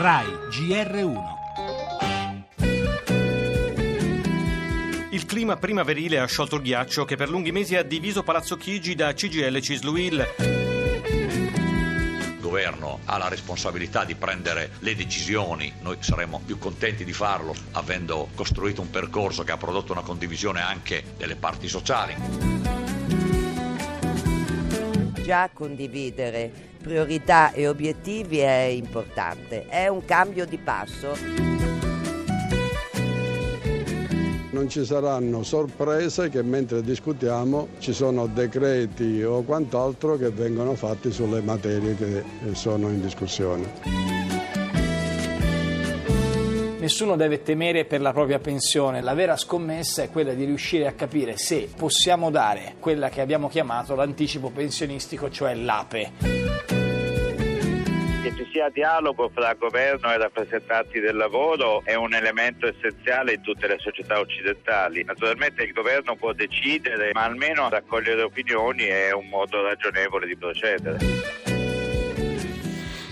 RAI GR1 Il clima primaverile ha sciolto il ghiaccio che per lunghi mesi ha diviso Palazzo Chigi da CGL Cisluil. Il governo ha la responsabilità di prendere le decisioni, noi saremmo più contenti di farlo avendo costruito un percorso che ha prodotto una condivisione anche delle parti sociali. Già condividere priorità e obiettivi è importante, è un cambio di passo. Non ci saranno sorprese che mentre discutiamo ci sono decreti o quant'altro che vengono fatti sulle materie che sono in discussione. Nessuno deve temere per la propria pensione, la vera scommessa è quella di riuscire a capire se possiamo dare quella che abbiamo chiamato l'anticipo pensionistico, cioè l'APE che ci sia dialogo fra governo e rappresentanti del lavoro è un elemento essenziale in tutte le società occidentali. Naturalmente il governo può decidere, ma almeno raccogliere opinioni è un modo ragionevole di procedere.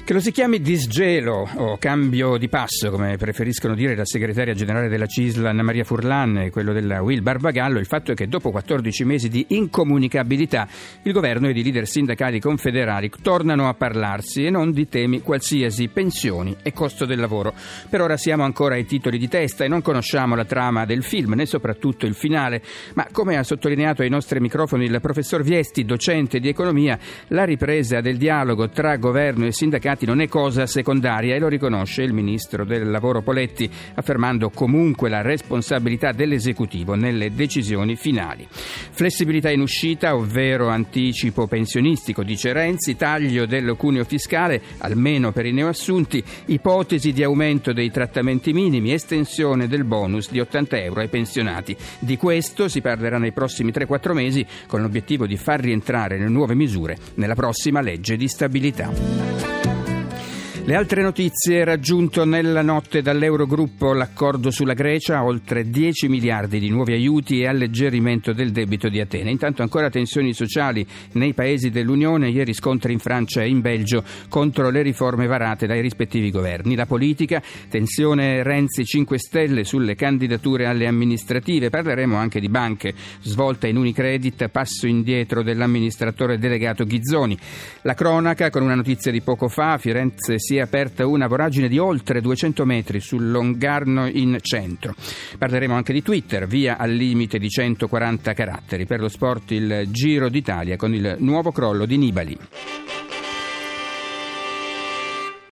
Che lo si chiami disgelo o cambio di passo, come preferiscono dire la segretaria generale della CISL Anna Maria Furlan e quello della Will Barbagallo, il fatto è che dopo 14 mesi di incomunicabilità il governo ed i leader sindacali confederali tornano a parlarsi e non di temi qualsiasi, pensioni e costo del lavoro. Per ora siamo ancora ai titoli di testa e non conosciamo la trama del film, né soprattutto il finale, ma come ha sottolineato ai nostri microfoni il professor Viesti, docente di economia, la ripresa del dialogo tra governo e sindacati immigrati non è cosa secondaria e lo riconosce il ministro del lavoro Poletti, affermando comunque la responsabilità dell'esecutivo nelle decisioni finali. Flessibilità in uscita, ovvero anticipo pensionistico, dice Renzi, taglio del cuneo fiscale, almeno per i neoassunti, ipotesi di aumento dei trattamenti minimi, estensione del bonus di 80 euro ai pensionati. Di questo si parlerà nei prossimi 3-4 mesi con l'obiettivo di far rientrare le nuove misure nella prossima legge di stabilità. Le altre notizie raggiunto nella notte dall'Eurogruppo l'accordo sulla Grecia, oltre 10 miliardi di nuovi aiuti e alleggerimento del debito di Atene. Intanto ancora tensioni sociali nei paesi dell'Unione, ieri scontri in Francia e in Belgio contro le riforme varate dai rispettivi governi. La politica, tensione Renzi 5 Stelle sulle candidature alle amministrative. Parleremo anche di banche, svolta in Unicredit, passo indietro dell'amministratore delegato Ghizzoni. La cronaca con una notizia di poco fa, Firenze si è aperta una voragine di oltre 200 metri sul Longarno in centro. Parleremo anche di Twitter, via al limite di 140 caratteri. Per lo sport il Giro d'Italia con il nuovo crollo di Nibali.